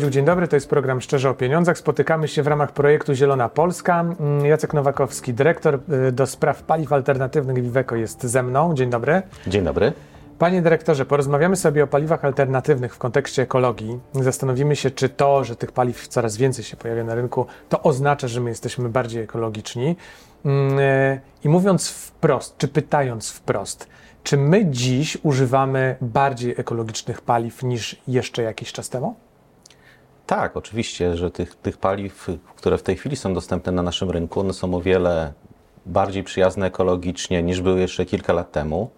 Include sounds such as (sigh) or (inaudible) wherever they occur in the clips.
Dzień dobry. To jest program Szczerze o Pieniądzach. Spotykamy się w ramach projektu Zielona Polska. Mm, Jacek Nowakowski, dyrektor y, do spraw paliw alternatywnych Viveco jest ze mną. Dzień dobry. Dzień dobry. Panie dyrektorze, porozmawiamy sobie o paliwach alternatywnych w kontekście ekologii. Zastanowimy się, czy to, że tych paliw coraz więcej się pojawia na rynku, to oznacza, że my jesteśmy bardziej ekologiczni. Mm, y, I mówiąc wprost, czy pytając wprost, czy my dziś używamy bardziej ekologicznych paliw niż jeszcze jakiś czas temu? Tak, oczywiście, że tych, tych paliw, które w tej chwili są dostępne na naszym rynku, one są o wiele bardziej przyjazne ekologicznie niż były jeszcze kilka lat temu.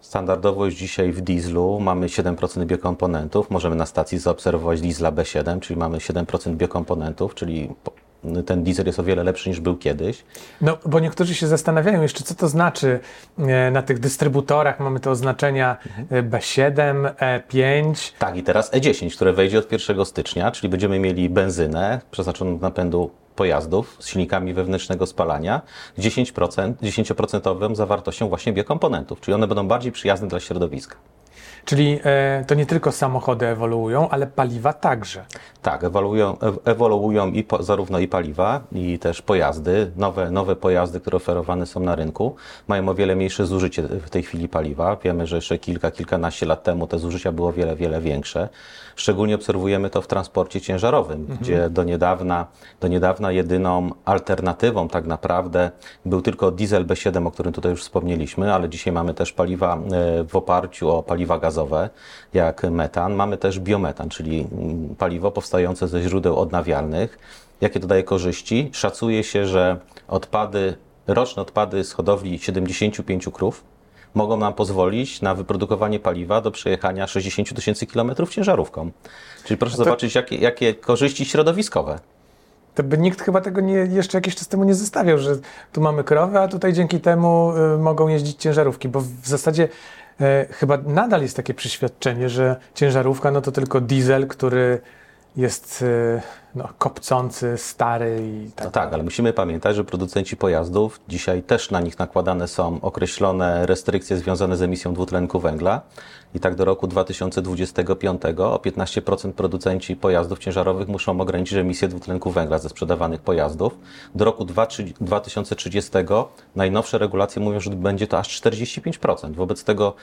Standardowo już dzisiaj w dieslu mamy 7% biokomponentów. Możemy na stacji zaobserwować diesla B7, czyli mamy 7% biokomponentów, czyli ten diesel jest o wiele lepszy niż był kiedyś. No, bo niektórzy się zastanawiają jeszcze, co to znaczy e, na tych dystrybutorach. Mamy te oznaczenia e, B7, E5. Tak, i teraz E10, które wejdzie od 1 stycznia, czyli będziemy mieli benzynę przeznaczoną do napędu pojazdów z silnikami wewnętrznego spalania 10%, 10% zawartością właśnie biokomponentów, czyli one będą bardziej przyjazne dla środowiska. Czyli e, to nie tylko samochody ewoluują, ale paliwa także. Tak, ewoluują, ewoluują i po, zarówno i paliwa, i też pojazdy. Nowe, nowe pojazdy, które oferowane są na rynku, mają o wiele mniejsze zużycie w tej chwili paliwa. Wiemy, że jeszcze kilka, kilkanaście lat temu te zużycia było wiele, wiele większe. Szczególnie obserwujemy to w transporcie ciężarowym, mhm. gdzie do niedawna, do niedawna jedyną alternatywą tak naprawdę był tylko diesel B7, o którym tutaj już wspomnieliśmy, ale dzisiaj mamy też paliwa e, w oparciu o paliwa gazowe, jak metan. Mamy też biometan, czyli mm, paliwo powstające ze źródeł odnawialnych. Jakie to daje korzyści? Szacuje się, że odpady, roczne odpady z hodowli 75 krów mogą nam pozwolić na wyprodukowanie paliwa do przejechania 60 tysięcy kilometrów ciężarówką. Czyli proszę to... zobaczyć, jakie, jakie korzyści środowiskowe. To by nikt chyba tego nie, jeszcze jakiś czas temu nie zostawiał, że tu mamy krowy, a tutaj dzięki temu y, mogą jeździć ciężarówki, bo w zasadzie y, chyba nadal jest takie przeświadczenie, że ciężarówka no to tylko diesel, który jest y, no, kopcący, stary i tak. No tak, ale musimy pamiętać, że producenci pojazdów dzisiaj też na nich nakładane są określone restrykcje związane z emisją dwutlenku węgla. I tak do roku 2025 o 15% producenci pojazdów ciężarowych muszą ograniczyć emisję dwutlenku węgla ze sprzedawanych pojazdów. Do roku 2030 najnowsze regulacje mówią, że będzie to aż 45%. Wobec tego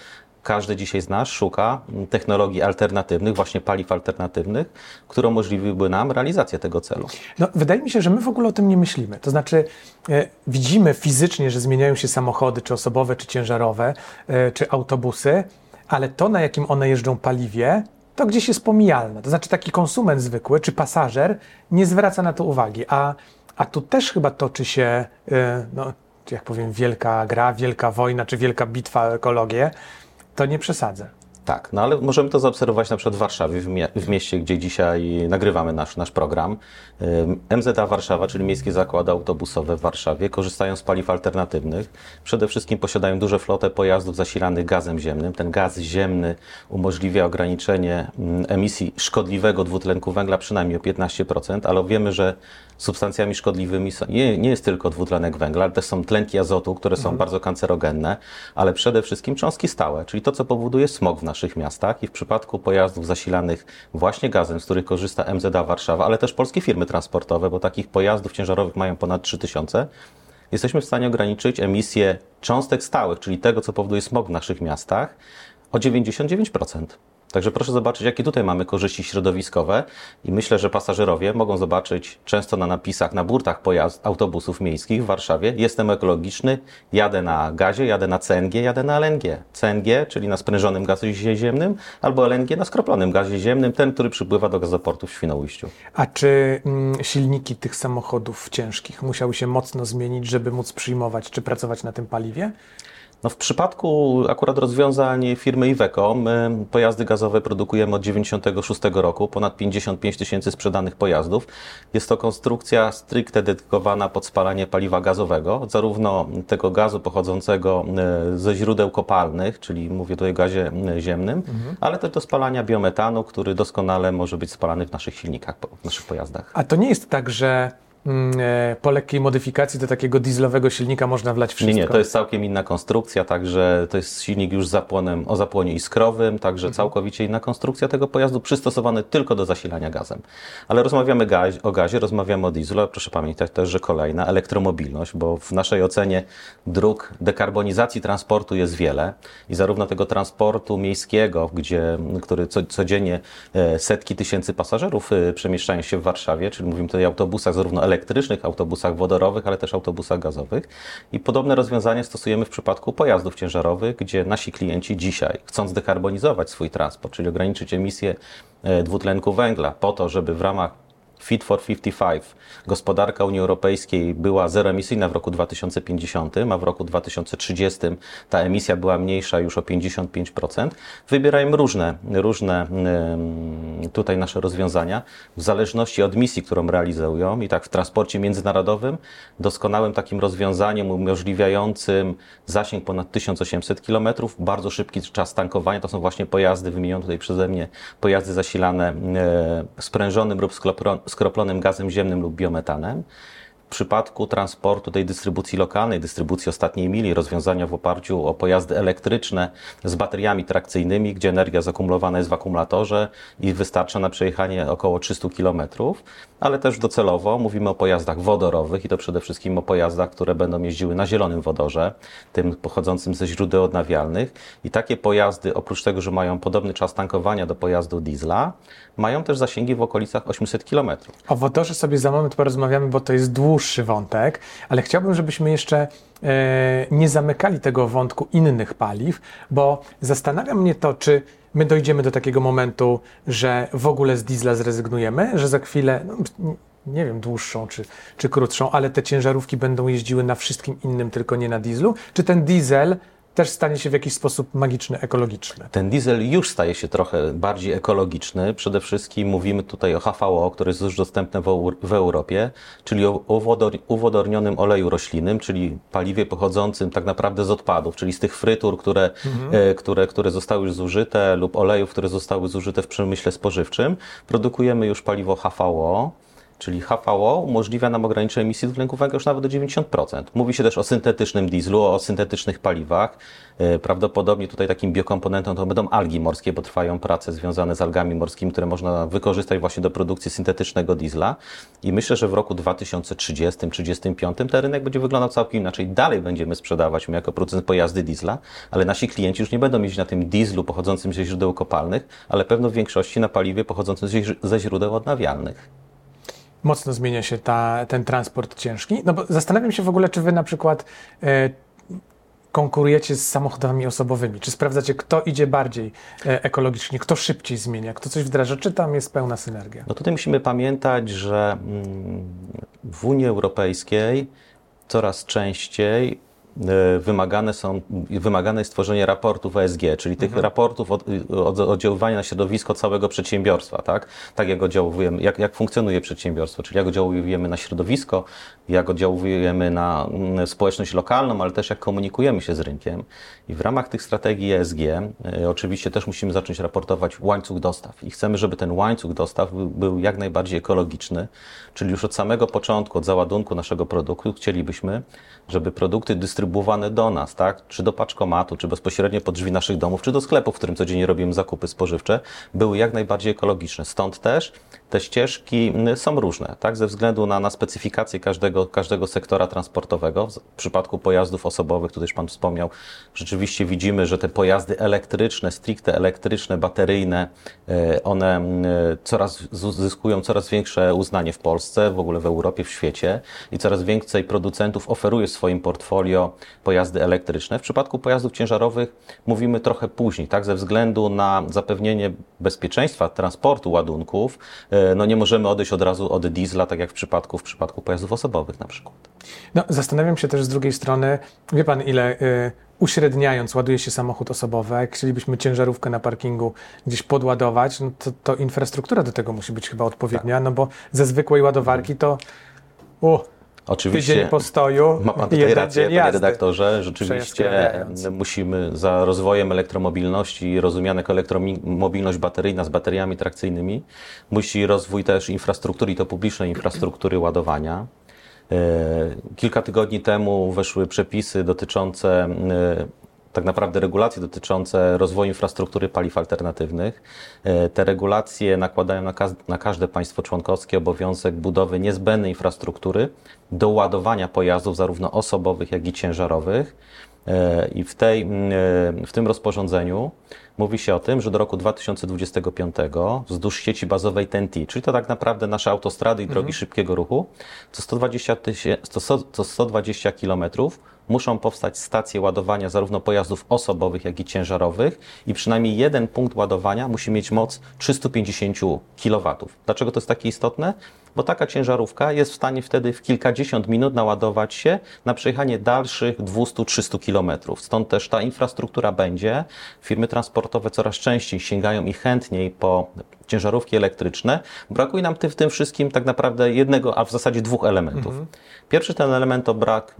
każdy dzisiaj z nas szuka technologii alternatywnych, właśnie paliw alternatywnych, które umożliwiłyby nam realizację tego celu. No, wydaje mi się, że my w ogóle o tym nie myślimy. To znaczy, e, widzimy fizycznie, że zmieniają się samochody, czy osobowe, czy ciężarowe, e, czy autobusy, ale to, na jakim one jeżdżą paliwie, to gdzieś jest pomijalne. To znaczy, taki konsument zwykły, czy pasażer nie zwraca na to uwagi. A, a tu też chyba toczy się, e, no, jak powiem, wielka gra, wielka wojna, czy wielka bitwa o ekologię to nie przesadzę. Tak, no ale możemy to zaobserwować na przykład w Warszawie, w, mie w, mieście, gdzie dzisiaj nagrywamy nasz, nasz program. MZA Warszawa, czyli Miejskie Zakłady Autobusowe w Warszawie, korzystają z paliw alternatywnych. Przede wszystkim posiadają duże flotę pojazdów zasilanych gazem ziemnym. Ten gaz ziemny umożliwia ograniczenie emisji szkodliwego dwutlenku węgla przynajmniej o 15%, ale wiemy, że substancjami szkodliwymi są, nie, nie jest tylko dwutlenek węgla, ale też są tlenki azotu, które są mhm. bardzo kancerogenne, ale przede wszystkim cząstki stałe, czyli to, co powoduje smog w naszych miastach i w przypadku pojazdów zasilanych właśnie gazem, z których korzysta MZA Warszawa, ale też polskie firmy transportowe, bo takich pojazdów ciężarowych mają ponad 3000, jesteśmy w stanie ograniczyć emisję cząstek stałych, czyli tego, co powoduje smog w naszych miastach, o 99%. Także proszę zobaczyć, jakie tutaj mamy korzyści środowiskowe i myślę, że pasażerowie mogą zobaczyć często na napisach, na burtach pojazd, autobusów miejskich w Warszawie, jestem ekologiczny, jadę na gazie, jadę na CNG, jadę na LNG. CNG, czyli na sprężonym gazie ziemnym, albo LNG na skroplonym gazie ziemnym, ten, który przypływa do gazoportu w Świnoujściu. A czy mm, silniki tych samochodów ciężkich musiały się mocno zmienić, żeby móc przyjmować czy pracować na tym paliwie? No w przypadku akurat rozwiązań firmy Iveco, my pojazdy gazowe produkujemy od 1996 roku, ponad 55 tysięcy sprzedanych pojazdów. Jest to konstrukcja stricte dedykowana pod spalanie paliwa gazowego, zarówno tego gazu pochodzącego e, ze źródeł kopalnych, czyli mówię tutaj o gazie e, ziemnym, mhm. ale też do spalania biometanu, który doskonale może być spalany w naszych silnikach, w naszych pojazdach. A to nie jest tak, że po lekkiej modyfikacji do takiego dieslowego silnika można wlać wszystko. Nie, nie, to jest całkiem inna konstrukcja, także to jest silnik już z zapłonem, o zapłonie iskrowym, także całkowicie inna konstrukcja tego pojazdu, przystosowany tylko do zasilania gazem. Ale rozmawiamy gaz, o gazie, rozmawiamy o dieslu, ale proszę pamiętać też, że kolejna elektromobilność, bo w naszej ocenie dróg dekarbonizacji transportu jest wiele i zarówno tego transportu miejskiego, gdzie, który co, codziennie e, setki tysięcy pasażerów e, przemieszczają się w Warszawie, czyli mówimy tutaj o autobusach zarówno elektrycznych, autobusach wodorowych, ale też autobusach gazowych. I podobne rozwiązanie stosujemy w przypadku pojazdów ciężarowych, gdzie nasi klienci dzisiaj, chcąc dekarbonizować swój transport, czyli ograniczyć emisję e, dwutlenku węgla, po to, żeby w ramach Fit for 55. Gospodarka Unii Europejskiej była zeroemisyjna w roku 2050, a w roku 2030 ta emisja była mniejsza już o 55%. Wybierają różne, różne tutaj nasze rozwiązania w zależności od misji, którą realizują. I tak w transporcie międzynarodowym doskonałym takim rozwiązaniem umożliwiającym zasięg ponad 1800 km, bardzo szybki czas tankowania, to są właśnie pojazdy wymienione tutaj przeze mnie, pojazdy zasilane e, sprężonym lub skroplonym gazem ziemnym lub biometanem. W przypadku transportu tej dystrybucji lokalnej, dystrybucji ostatniej mili, rozwiązania w oparciu o pojazdy elektryczne z bateriami trakcyjnymi, gdzie energia zakumulowana jest w akumulatorze i wystarcza na przejechanie około 300 km, ale też docelowo mówimy o pojazdach wodorowych i to przede wszystkim o pojazdach, które będą jeździły na zielonym wodorze, tym pochodzącym ze źródeł odnawialnych. I takie pojazdy, oprócz tego, że mają podobny czas tankowania do pojazdu diesla, mają też zasięgi w okolicach 800 km. O wodorze sobie za moment porozmawiamy, bo to jest dłuższy wątek, ale chciałbym, żebyśmy jeszcze e, nie zamykali tego wątku innych paliw, bo zastanawia mnie to, czy my dojdziemy do takiego momentu, że w ogóle z diesla zrezygnujemy, że za chwilę, no, nie wiem, dłuższą czy, czy krótszą, ale te ciężarówki będą jeździły na wszystkim innym, tylko nie na dieslu, czy ten diesel też stanie się w jakiś sposób magiczny, ekologiczny. Ten diesel już staje się trochę bardziej ekologiczny. Przede wszystkim mówimy tutaj o HVO, które jest już dostępne w, w Europie, czyli o uwodor, uwodornionym oleju roślinnym, czyli paliwie pochodzącym tak naprawdę z odpadów, czyli z tych frytur, które, mhm. e, które, które zostały już zużyte lub olejów, które zostały zużyte w przemyśle spożywczym. Produkujemy już paliwo HVO czyli HVO, umożliwia nam ograniczenie emisji dwutlenku węgla już nawet do 90%. Mówi się też o syntetycznym dieslu, o syntetycznych paliwach. E, prawdopodobnie tutaj takim biokomponentem to będą algi morskie, bo trwają prace związane z algami morskimi, które można wykorzystać właśnie do produkcji syntetycznego diesla. I myślę, że w roku 2030-2035 ten rynek będzie wyglądał całkiem inaczej. Dalej będziemy sprzedawać my jako producent pojazdy diesla, ale nasi klienci już nie będą mieć na tym dieslu pochodzącym ze źródeł kopalnych, ale pewno w większości na paliwie pochodzącym ze źródeł odnawialnych mocno zmienia się ta, ten transport ciężki. No bo zastanawiam się w ogóle, czy wy na przykład e, konkurujecie z samochodami osobowymi? Czy sprawdzacie, kto idzie bardziej e, ekologicznie, kto szybciej zmienia, kto coś wdraża, czy tam jest pełna synergia? No tutaj musimy pamiętać, że mm, w Unii Europejskiej coraz częściej wymagane, są, wymagane jest tworzenie raportów ESG, czyli tych mhm. raportów od, od oddziaływania na środowisko całego przedsiębiorstwa, tak? Tak jak oddziałujemy, jak, jak funkcjonuje przedsiębiorstwo, czyli jak oddziałujemy na środowisko, jak oddziałujemy na mm, społeczność lokalną, ale też jak komunikujemy się z rynkiem. I w ramach tych strategii ESG y, oczywiście też musimy zacząć raportować łańcuch dostaw i chcemy, żeby ten łańcuch dostaw był, był jak najbardziej ekologiczny, czyli już od samego początku, od załadunku naszego produktu chcielibyśmy, żeby produkty dystrybuowane do nas, tak, czy do paczkomatu, czy bezpośrednio pod drzwi naszych domów, czy do sklepu, w którym codziennie robimy zakupy spożywcze, były jak najbardziej ekologiczne. Stąd też te ścieżki są różne, tak, ze względu na, na specyfikację każdego, każdego sektora transportowego. W przypadku pojazdów osobowych, tutaj już Pan wspomniał, rzeczywiście widzimy, że te pojazdy elektryczne, stricte elektryczne, bateryjne, e, one coraz zyskują coraz większe uznanie w Polsce, w ogóle w Europie, w świecie i coraz więcej producentów oferuje w swoim portfolio pojazdy elektryczne. W przypadku pojazdów ciężarowych mówimy trochę później, tak, ze względu na zapewnienie bezpieczeństwa transportu ładunków, e, no nie możemy odejść od razu od diesla, tak jak w przypadku, w przypadku pojazdów osobowych na przykład. No, zastanawiam się też z drugiej strony, wie pan ile y, uśredniając ładuje się samochód osobowy, jak chcielibyśmy ciężarówkę na parkingu gdzieś podładować, no to, to infrastruktura do tego musi być chyba odpowiednia, tak. no bo ze zwykłej ładowarki to... Uh, Oczywiście Tydzień postoju, ma pan tutaj rację, panie redaktorze. Rzeczywiście musimy za rozwojem elektromobilności i rozumianek elektromobilność bateryjna z bateriami trakcyjnymi, musi rozwój też infrastruktury, i to publicznej infrastruktury ładowania. E, kilka tygodni temu weszły przepisy dotyczące e, tak naprawdę regulacje dotyczące rozwoju infrastruktury paliw alternatywnych. E, te regulacje nakładają na, na każde państwo członkowskie obowiązek budowy niezbędnej infrastruktury do ładowania pojazdów zarówno osobowych, jak i ciężarowych. E, I w, tej, e, w tym rozporządzeniu mówi się o tym, że do roku 2025 wzdłuż sieci bazowej TNT, czyli to tak naprawdę nasze autostrady i drogi mhm. szybkiego ruchu, co 120, tysię, co 120 kilometrów muszą powstać stacje ładowania zarówno pojazdów osobowych, jak i ciężarowych i przynajmniej jeden punkt ładowania musi mieć moc 350 kW. Dlaczego to jest takie istotne? Bo taka ciężarówka jest w stanie wtedy w kilkadziesiąt minut naładować się na przejechanie dalszych 200-300 km. Stąd też ta infrastruktura będzie. Firmy transportowe coraz częściej sięgają i chętniej po ciężarówki elektryczne. Brakuje nam w tym wszystkim tak naprawdę jednego, a w zasadzie dwóch elementów. Mhm. Pierwszy ten element to brak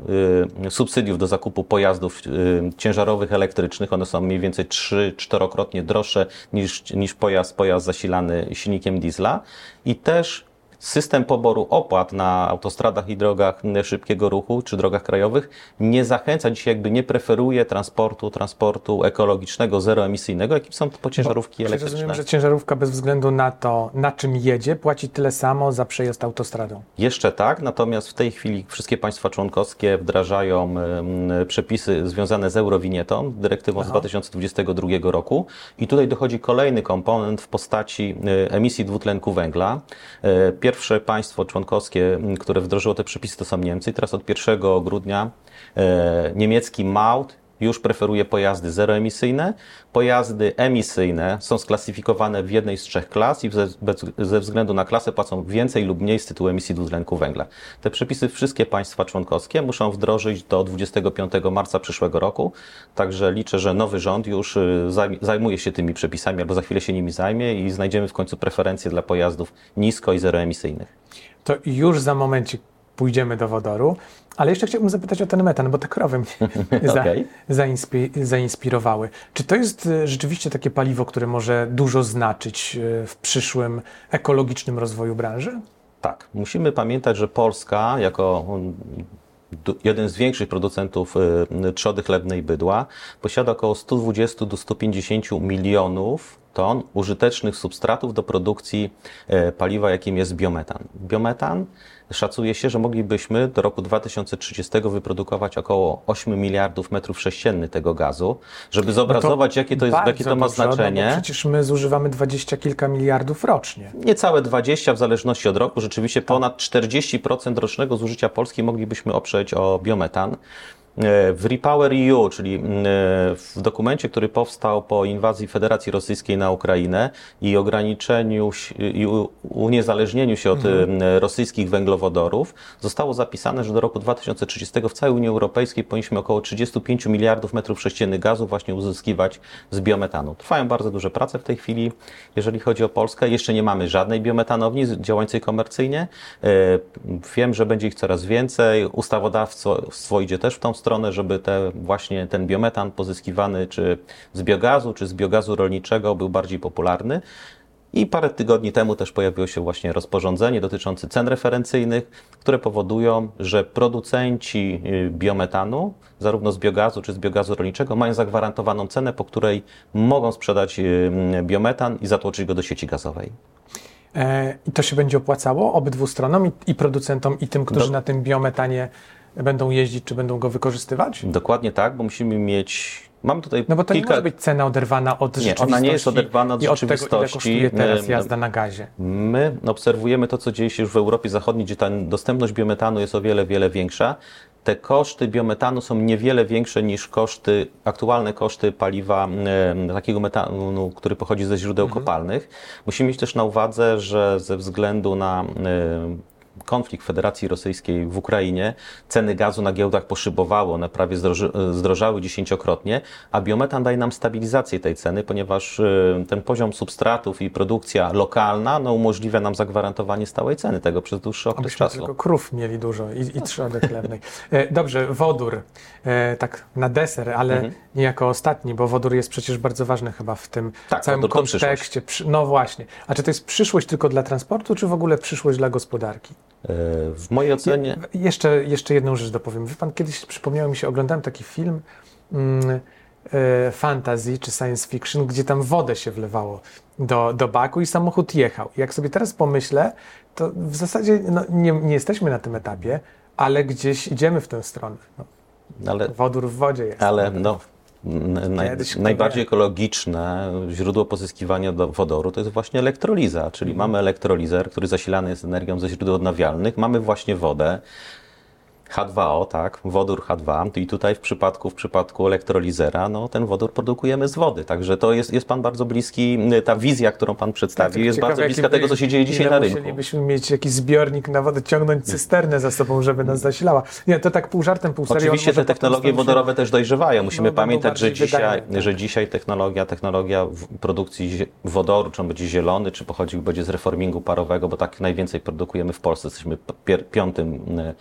y, subsydiów do zakupu pojazdów y, ciężarowych elektrycznych. One są mniej więcej 3-4krotnie droższe niż, niż pojazd, pojazd zasilany silnikiem diesla. I też system poboru opłat na autostradach i drogach szybkiego ruchu czy drogach krajowych nie zachęca dzisiaj, jakby nie preferuje transportu, transportu ekologicznego, zeroemisyjnego, jakim są to ciężarówki Bo elektryczne. Rozumiem, że ciężarówka bez względu na to, na czym jedzie, płaci tyle samo za przejazd autostradą. Jeszcze tak, natomiast w tej chwili wszystkie państwa członkowskie wdrażają przepisy związane z Eurowinietą, dyrektywą Aha. z 2022 roku i tutaj dochodzi kolejny komponent w postaci y, emisji dwutlenku węgla. Pierwsze państwo członkowskie, które wdrożyło te przepisy, to są Niemcy. Teraz od 1 grudnia e, niemiecki Maut już preferuje pojazdy zeroemisyjne. Pojazdy emisyjne są sklasyfikowane w jednej z trzech klas i ze, względu na klasę płacą więcej lub mniej z tytułu emisji dwutlenku węgla. Te przepisy wszystkie państwa członkowskie muszą wdrożyć do 25 marca przyszłego roku, także liczę, że nowy rząd już y, zajmuje się tymi przepisami albo za chwilę się nimi zajmie i znajdziemy w końcu preferencje dla pojazdów nisko i zeroemisyjnych. To już za momencik pójdziemy do wodoru. Ale jeszcze chciałbym zapytać o ten metan, bo te krowy mnie (laughs) okay. zainspi zainspirowały. Czy to jest e, rzeczywiście takie paliwo, które może dużo znaczyć e, w przyszłym ekologicznym rozwoju branży? Tak. Musimy pamiętać, że Polska jako mm, jeden z większych producentów e, trzody chlebnej bydła posiada około 120 do 150 milionów ton użytecznych substratów do produkcji paliwa, jakim jest biometan. Biometan Szacuje się, że moglibyśmy do roku 2030 wyprodukować około 8 miliardów metrów sześciennych tego gazu. Żeby zobrazować, no jakie to, jest, jakie to ma dużo, znaczenie. No przecież my zużywamy dwadzieścia kilka miliardów rocznie. Niecałe 20 w zależności od roku. Rzeczywiście tak. ponad 40% rocznego zużycia Polski moglibyśmy oprzeć o biometan. E, w Repower EU, czyli e, w dokumencie, który powstał po inwazji Federacji Rosyjskiej na Ukrainę i ograniczeniu i uniezależnieniu się od mhm. rosyjskich węglowodorów, zostało zapisane, że do roku 2030 w całej Unii Europejskiej powinniśmy około 35 miliardów metrów sześciennych gazu właśnie uzyskiwać z biometanu. Trwają bardzo duże prace w tej chwili, jeżeli chodzi o Polskę. Jeszcze nie mamy żadnej biometanowni działającej komercyjnie. E, wiem, że będzie ich coraz więcej. Ustawodawstwo idzie też w tą stronę stronę, żeby te, właśnie ten biometan pozyskiwany czy z biogazu, czy z biogazu rolniczego był bardziej popularny. I parę tygodni temu też pojawiło się właśnie rozporządzenie dotyczące cen referencyjnych, które powodują, że producenci y, biometanu, zarówno z biogazu czy z biogazu rolniczego, mają zagwarantowaną cenę, po której mogą sprzedać y, biometan i zatłoczyć go do sieci gazowej. E, I to się będzie opłacało obydwu stronom, i, producentom, i tym, którzy do... na tym biometanie będą jeździć, czy będą go wykorzystywać? Dokładnie tak, bo musimy mieć Mam tutaj No bo to kilka... nie może być cena oderwana od nie, rzeczywistości. ona nie jest oderwana od i rzeczywistości. Od tego, kosztuje teraz jazda na gazie. My obserwujemy to, co dzieje się już w Europie Zachodniej, gdzie ta dostępność biometanu jest o wiele, wiele większa. Te koszty biometanu są niewiele większe niż koszty, aktualne koszty paliwa takiego metanu, który pochodzi ze źródeł mhm. kopalnych. Musimy mieć też na uwadze, że ze względu na konflikt Federacji Rosyjskiej w Ukrainie, ceny gazu na giełdach poszybowały, one prawie zdrożały dziesięciokrotnie, a biometan daje nam stabilizację tej ceny, ponieważ y, ten poziom substratów i produkcja lokalna no, umożliwia nam zagwarantowanie stałej ceny tego przez dłuższy okres Abyśmy czasu. tylko krów mieli dużo i, i trzody chlebnej. E, Dobrze, wodór, e, tak na deser, ale Mhm. nie jako ostatni, bo wodór jest przecież bardzo ważny chyba w tym Tak, całym kontekście. No właśnie. A czy to jest przyszłość tylko dla transportu, czy w ogóle przyszłość dla gospodarki? W mojej ocenie... Je, jeszcze, jeszcze jedną rzecz dopowiem. Wie pan, kiedyś przypomniało mi się, oglądałem taki film mm, e, fantasy czy science fiction, gdzie tam wodę się wlewało do, do baku i samochód jechał. Jak sobie teraz pomyślę, to w zasadzie no, nie, nie jesteśmy na tym etapie, ale gdzieś idziemy w tę stronę. No, Ale wodór w wodzie jest. Ale no, naj, najbardziej ekologiczne źródło pozyskiwania do wodoru to jest właśnie elektroliza, czyli Mhm. mamy elektrolizer, który zasilany jest energią ze źródeł odnawialnych, mamy właśnie wodę. H2O, tak, wodór H2 i tutaj w przypadku, w przypadku elektrolizera, no ten wodór produkujemy z wody, także to jest, jest Pan bardzo bliski, ta wizja, którą Pan przedstawił, jest Ciekawe, bardzo bliska tego, co się dzieje dzisiaj na rynku. Musielibyśmy mieć jakiś zbiornik na wodę, ciągnąć cysternę za sobą, żeby nas zasilała. Nie, to tak pół żartem, pół serio. Oczywiście te technologie stąd się- wodorowe też dojrzewają. Musimy No, pamiętać, że dzisiaj, wydajne, tak. że dzisiaj technologia, technologia produkcji wodoru, czy on będzie zielony, czy pochodzi będzie z reformingu parowego, bo tak najwięcej produkujemy w Polsce. Jesteśmy piątym e,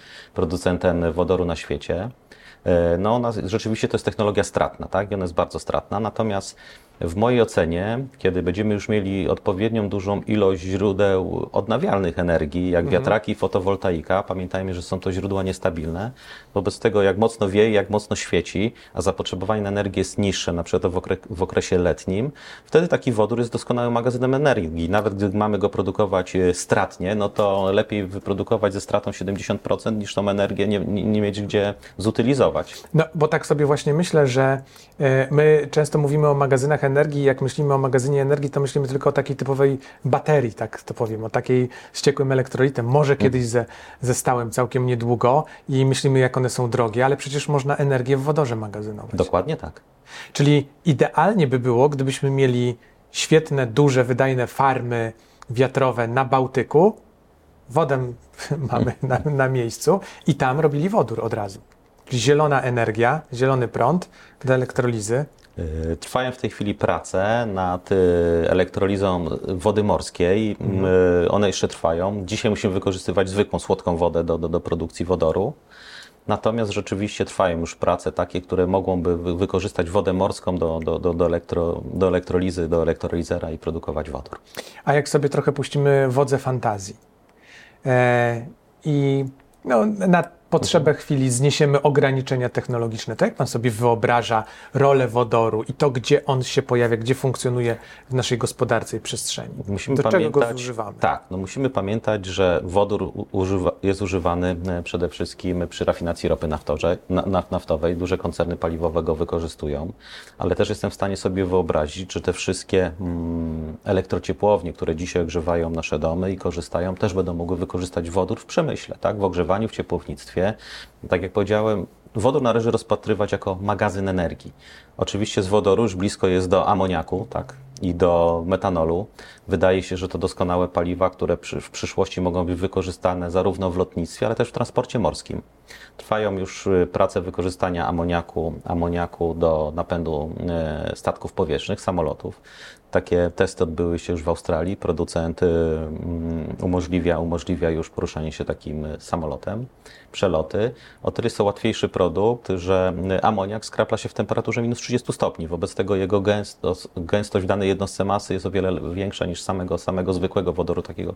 producentem wodoru na świecie. E, No ona rzeczywiście to jest technologia stratna, tak? I ona jest bardzo stratna. Natomiast w mojej ocenie, kiedy będziemy już mieli odpowiednią dużą ilość źródeł odnawialnych energii, jak wiatraki i fotowoltaika, pamiętajmy, że są to źródła niestabilne. Wobec tego, jak mocno wieje, jak mocno świeci, a zapotrzebowanie na energię jest niższe, na przykład w, okre w okresie letnim, wtedy taki wodór jest doskonałym magazynem energii. Nawet gdy mamy go produkować e, stratnie, no to lepiej wyprodukować ze stratą 70% niż tą energię nie, nie, nie mieć gdzie zutylizować. No, bo tak sobie właśnie myślę, że e, my często mówimy o magazynach energii. Jak myślimy o magazynie energii, to myślimy tylko o takiej typowej baterii, tak to powiem, o takiej z ciekłym elektrolitem. Może kiedyś ze, ze stałem całkiem niedługo i myślimy, jak one są drogie, ale przecież można energię w wodorze magazynować. Dokładnie tak. Czyli idealnie by było, gdybyśmy mieli świetne, duże, wydajne farmy wiatrowe na Bałtyku, wodę (laughs) mamy na, na miejscu i tam robili wodór od razu. Czyli zielona energia, zielony prąd do elektrolizy. Y, Trwają w tej chwili prace nad y, elektrolizą wody morskiej. Y, One jeszcze trwają. Dzisiaj musimy wykorzystywać zwykłą, słodką wodę do, do, do produkcji wodoru. Natomiast rzeczywiście trwają już prace takie, które mogłyby wy- wykorzystać wodę morską do, do, do, do, elektro, do elektrolizy, do elektrolizera i produkować wodór. A jak sobie trochę puścimy wodze fantazji e, i no, na potrzebę chwili zniesiemy ograniczenia technologiczne, to jak pan sobie wyobraża rolę wodoru i to, gdzie on się pojawia, gdzie funkcjonuje w naszej gospodarce i przestrzeni? Musimy Do czego pamiętać, go zużywamy? Tak, no musimy pamiętać, że wodór używa, jest używany e, przede wszystkim przy rafinacji ropy naftowej, na, naf- naftowej. Duże koncerny paliwowe go wykorzystują, ale też jestem w stanie sobie wyobrazić, że te wszystkie mm, elektrociepłownie, które dzisiaj ogrzewają nasze domy i korzystają, też będą mogły wykorzystać wodór w przemyśle, tak? w ogrzewaniu, w ciepłownictwie. Tak jak powiedziałem, Wodór należy rozpatrywać jako magazyn energii. Oczywiście z wodoru już blisko jest do amoniaku tak, i do metanolu. Wydaje się, że to doskonałe paliwa, które przy, w przyszłości mogą być wykorzystane zarówno w lotnictwie, ale też w transporcie morskim. Trwają już y, prace wykorzystania amoniaku, amoniaku do napędu e, statków powietrznych, samolotów. Takie testy odbyły się już w Australii. Producent mm, umożliwia, umożliwia już poruszanie się takim y, samolotem, przeloty. O tyle jest to łatwiejszy produkt, że y, amoniak skrapla się w temperaturze minus 30 stopni. Wobec tego jego gęstość, gęstość w danej jednostce masy jest o wiele większa niż samego, samego zwykłego wodoru takiego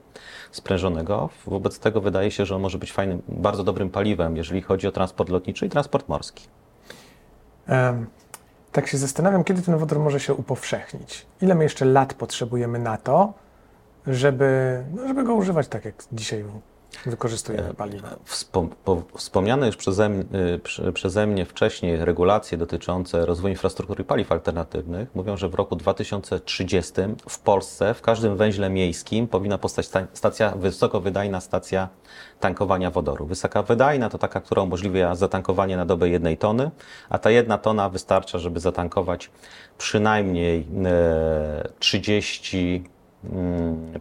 sprężonego. Wobec tego wydaje się, że on może być fajnym, bardzo dobrym paliwem, jeżeli chodzi o transport lotniczy i transport morski. Em, tak się zastanawiam, kiedy ten wodór może się upowszechnić. Ile my jeszcze lat potrzebujemy na to, żeby, no, żeby go używać tak, jak dzisiaj wykorzystujemy paliwa? Wspom, po, wspomniane już przeze, m- y, prze- przeze mnie wcześniej regulacje dotyczące rozwoju infrastruktury paliw alternatywnych mówią, że w roku 2030 w Polsce w każdym węźle miejskim powinna powstać sta- stacja, wysokowydajna stacja tankowania wodoru. Wysokowydajna to taka, która umożliwia zatankowanie na dobę jednej tony, a ta jedna tona wystarcza, żeby zatankować przynajmniej e, 30 mm,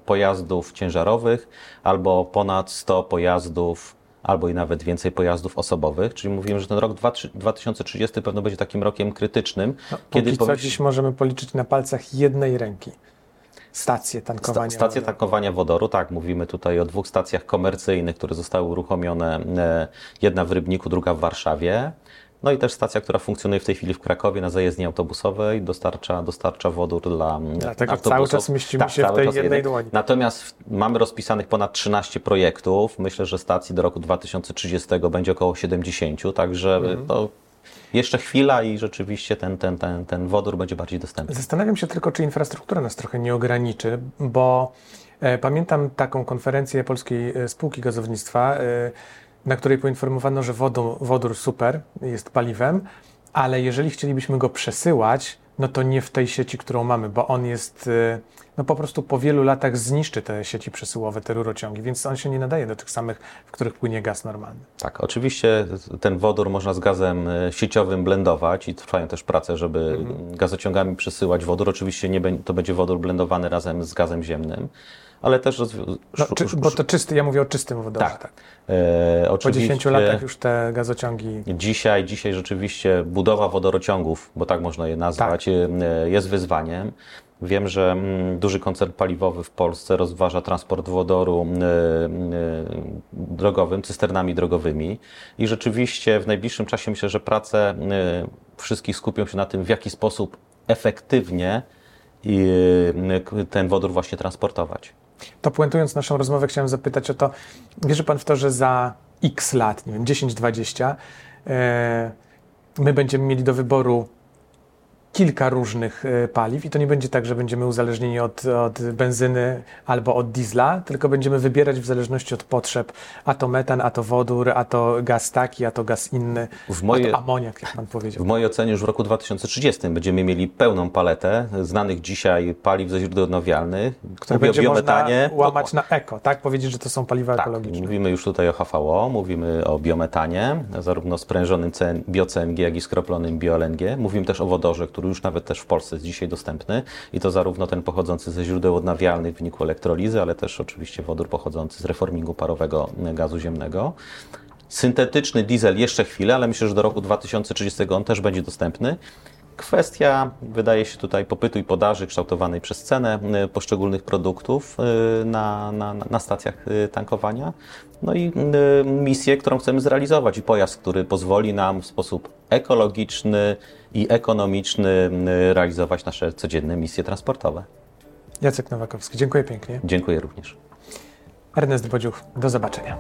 pojazdów ciężarowych albo ponad 100 pojazdów albo i nawet więcej pojazdów osobowych, czyli mówimy, że ten rok 2030 pewno będzie takim rokiem krytycznym. No, kiedy co dziś możemy policzyć na palcach jednej ręki stacje tankowania. Sta stacje tankowania wodoru, tak, mówimy tutaj o dwóch stacjach komercyjnych, które zostały uruchomione, e, jedna w Rybniku, druga w Warszawie. No i też stacja, która funkcjonuje w tej chwili w Krakowie na zajezdni autobusowej, dostarcza, dostarcza wodór dla Dlatego autobusów. cały czas mieścimy tak, się w tej jednej dłoni. Natomiast mamy rozpisanych ponad 13 projektów. Myślę, że stacji do roku 2030 będzie około 70, także mhm. to jeszcze chwila i rzeczywiście ten, ten, ten, ten wodór będzie bardziej dostępny. Zastanawiam się tylko, czy infrastruktura nas trochę nie ograniczy, bo e, pamiętam taką konferencję Polskiej e, Spółki Gazownictwa, e, na której poinformowano, że wodór, wodór super jest paliwem, ale jeżeli chcielibyśmy go przesyłać, no to nie w tej sieci, którą mamy, bo on jest, y, no po prostu po wielu latach zniszczy te sieci przesyłowe, te rurociągi, więc on się nie nadaje do tych samych, w których płynie gaz normalny. Tak, oczywiście ten wodór można z gazem y, sieciowym blendować i trwają też prace, żeby mhm. gazociągami przesyłać wodór. Oczywiście nie, to będzie wodór blendowany razem z gazem ziemnym ale też... No, czy, bo to czysty, ja mówię o czystym wodorze. Tak. tak. E, po 10 latach już te gazociągi... Dzisiaj, dzisiaj rzeczywiście budowa wodorociągów, bo tak można je nazwać, tak. E, jest wyzwaniem. Wiem, że mm, duży koncern paliwowy w Polsce rozważa transport wodoru e, e, drogowym, cysternami drogowymi i rzeczywiście w najbliższym czasie myślę, że prace wszystkich skupią się na tym, w jaki sposób efektywnie ten wodór właśnie transportować. To puentując naszą rozmowę, chciałem zapytać o to, wierzy Pan w to, że za x lat, nie wiem, 10-20, e, my będziemy mieli do wyboru kilka różnych e, paliw i to nie będzie tak, że będziemy uzależnieni od, od benzyny albo od diesla, tylko będziemy wybierać w zależności od potrzeb, a to metan, a to wodór, a to gaz taki, a to gaz inny, w moje, a to amoniak, jak Pan powiedział. W mojej ocenie już w roku 2030 będziemy mieli pełną paletę znanych dzisiaj paliw ze źródeł odnawialnych, które będzie biometanie. można łamać na eko, tak? Powiedzieć, że to są paliwa tak, ekologiczne. Mówimy już tutaj o HVO, mówimy o biometanie, zarówno sprężonym bio-CNG, jak i skroplonym bio-LNG. Mówimy też o wodorze, który już nawet też w Polsce jest dzisiaj dostępny i to zarówno ten pochodzący ze źródeł odnawialnych w wyniku elektrolizy, ale też oczywiście wodór pochodzący z reformingu parowego gazu ziemnego. Syntetyczny diesel jeszcze chwilę, ale myślę, że do roku 2030 on też będzie dostępny. Kwestia, wydaje się tutaj, popytu i podaży kształtowanej przez cenę y, poszczególnych produktów y, na, na, na stacjach y, tankowania. No i misję, którą chcemy zrealizować i pojazd, który pozwoli nam w sposób ekologiczny i ekonomiczny realizować nasze codzienne misje transportowe. Jacek Nowakowski, dziękuję pięknie. Dziękuję również. Ernest Bodziuch, do zobaczenia.